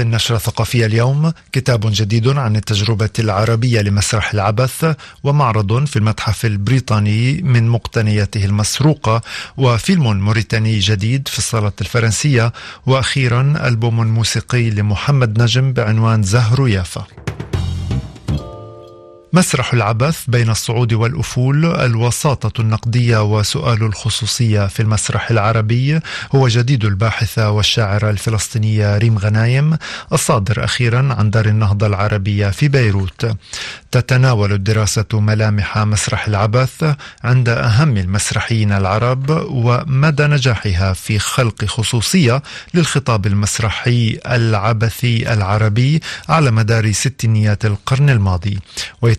في النشرة الثقافية اليوم كتاب جديد عن التجربة العربية لمسرح العبث ومعرض في المتحف البريطاني من مقتنياته المسروقة وفيلم موريتاني جديد في الصالة الفرنسية وأخيرا ألبوم موسيقي لمحمد نجم بعنوان زهر يافا. مسرح العبث بين الصعود والأفول الوساطة النقدية وسؤال الخصوصية في المسرح العربي هو جديد الباحثه والشاعره الفلسطينيه ريم غنايم الصادر أخيرا عن دار النهضة العربية في بيروت. تتناول الدراسة ملامح مسرح العبث عند أهم المسرحيين العرب ومدى نجاحها في خلق خصوصية للخطاب المسرحي العبثي العربي على مدار ستينيات القرن الماضي.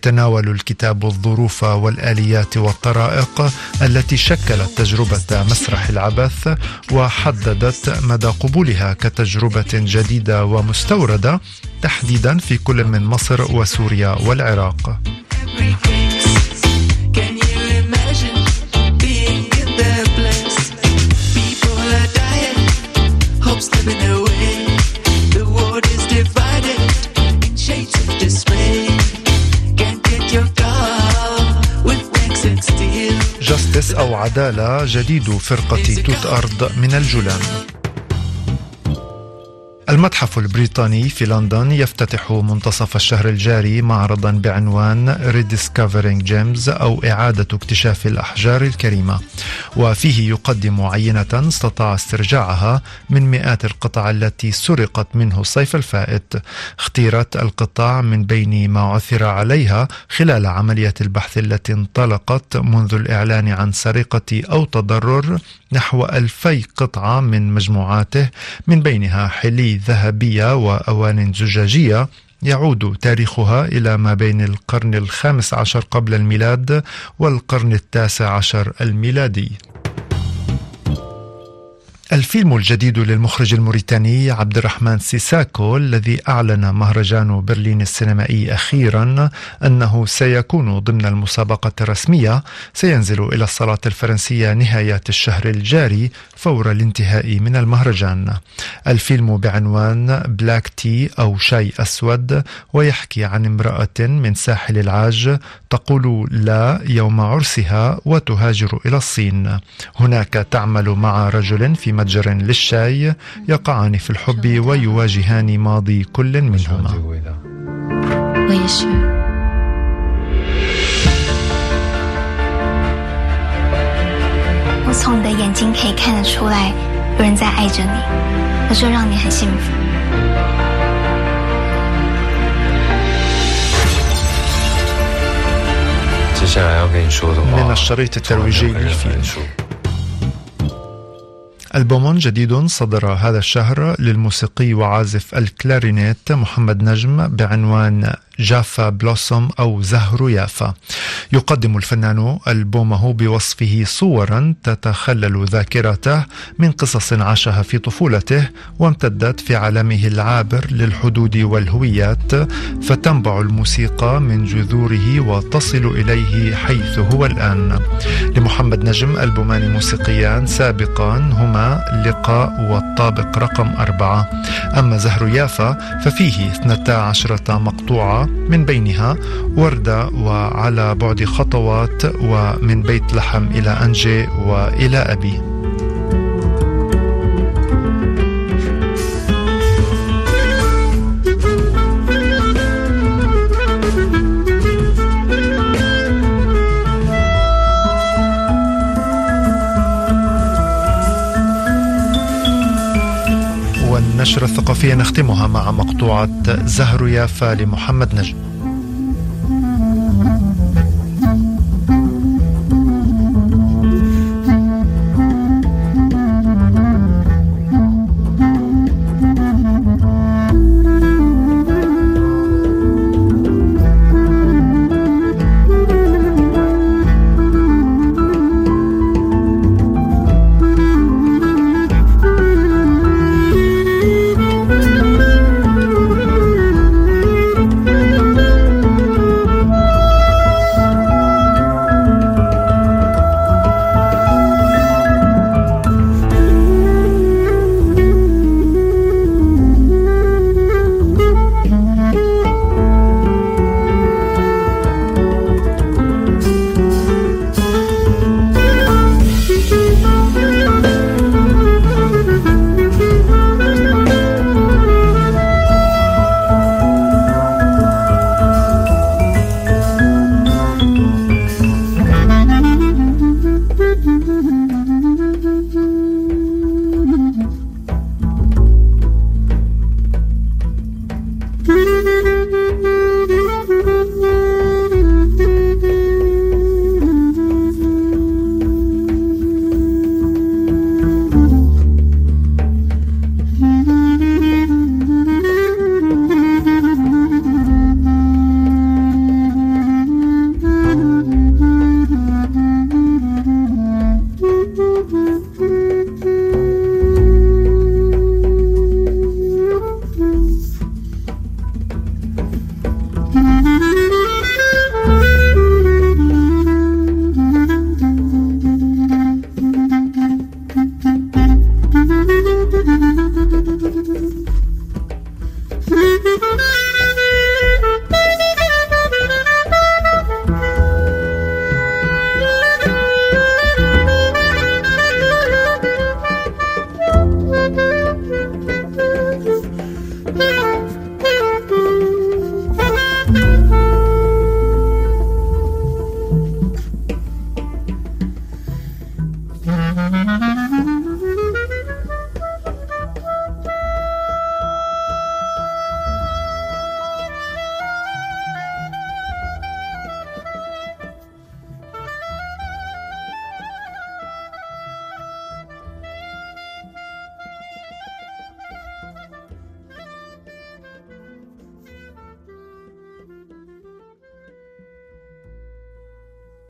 يتناول الكتاب الظروف والآليات والطرائق التي شكلت تجربة مسرح العبث وحددت مدى قبولها كتجربة جديدة ومستوردة تحديدا في كل من مصر وسوريا والعراق. جاستس أو عدالة جديد فرقة توت أرض من الجولان. المتحف البريطاني في لندن يفتتح منتصف الشهر الجاري معرضا بعنوان Rediscovering Gems أو إعادة اكتشاف الأحجار الكريمة. وفيه يقدم عينة استطاع استرجاعها من مئات القطع التي سرقت منه الصيف الفائت. اختيرت القطع من بين ما عثر عليها خلال عملية البحث التي انطلقت منذ الإعلان عن سرقة أو تضرر نحو ألفي قطعة من مجموعاته من بينها حلي ذهبية وأوان زجاجية. يعود تاريخها إلى ما بين القرن الخامس عشر قبل الميلاد والقرن التاسع عشر الميلادي. الفيلم الجديد للمخرج الموريتاني عبد الرحمن سيساكو الذي أعلن مهرجان برلين السينمائي أخيرا أنه سيكون ضمن المسابقة الرسمية. سينزل إلى الصالات الفرنسية نهاية الشهر الجاري فور الانتهاء من المهرجان. الفيلم بعنوان Black Tea أو شاي أسود ويحكي عن امرأة من ساحل العاج تقول لا يوم عرسها وتهاجر إلى الصين. هناك تعمل مع رجل في متجر للشاي يقعان في الحب ويواجهان ماضي كل منهما. من الشريط الترويجي للفيلم.，ألبوم جديد صدر هذا الشهر للموسيقي وعازف الكلارينيت محمد نجم بعنوان Jaffa Blossom أو زهر يافا. يقدم الفنان ألبومه بوصفه صورا تتخلل ذاكرته من قصص عاشها في طفولته وامتدت في عالمه العابر للحدود والهويات فتنبع الموسيقى من جذوره وتصل إليه حيث هو الآن. لمحمد نجم ألبومان موسيقيان سابقان هما لقاء والطابق رقم أربعة. أما زهر يافا ففيه 12 مقطوعة من بينها وردة وعلى بعد خطوات ومن بيت لحم إلى أنجي وإلى أبي. والنشرة الثقافية نختمها مع مقطوعة زهر يافا لمحمد نجم.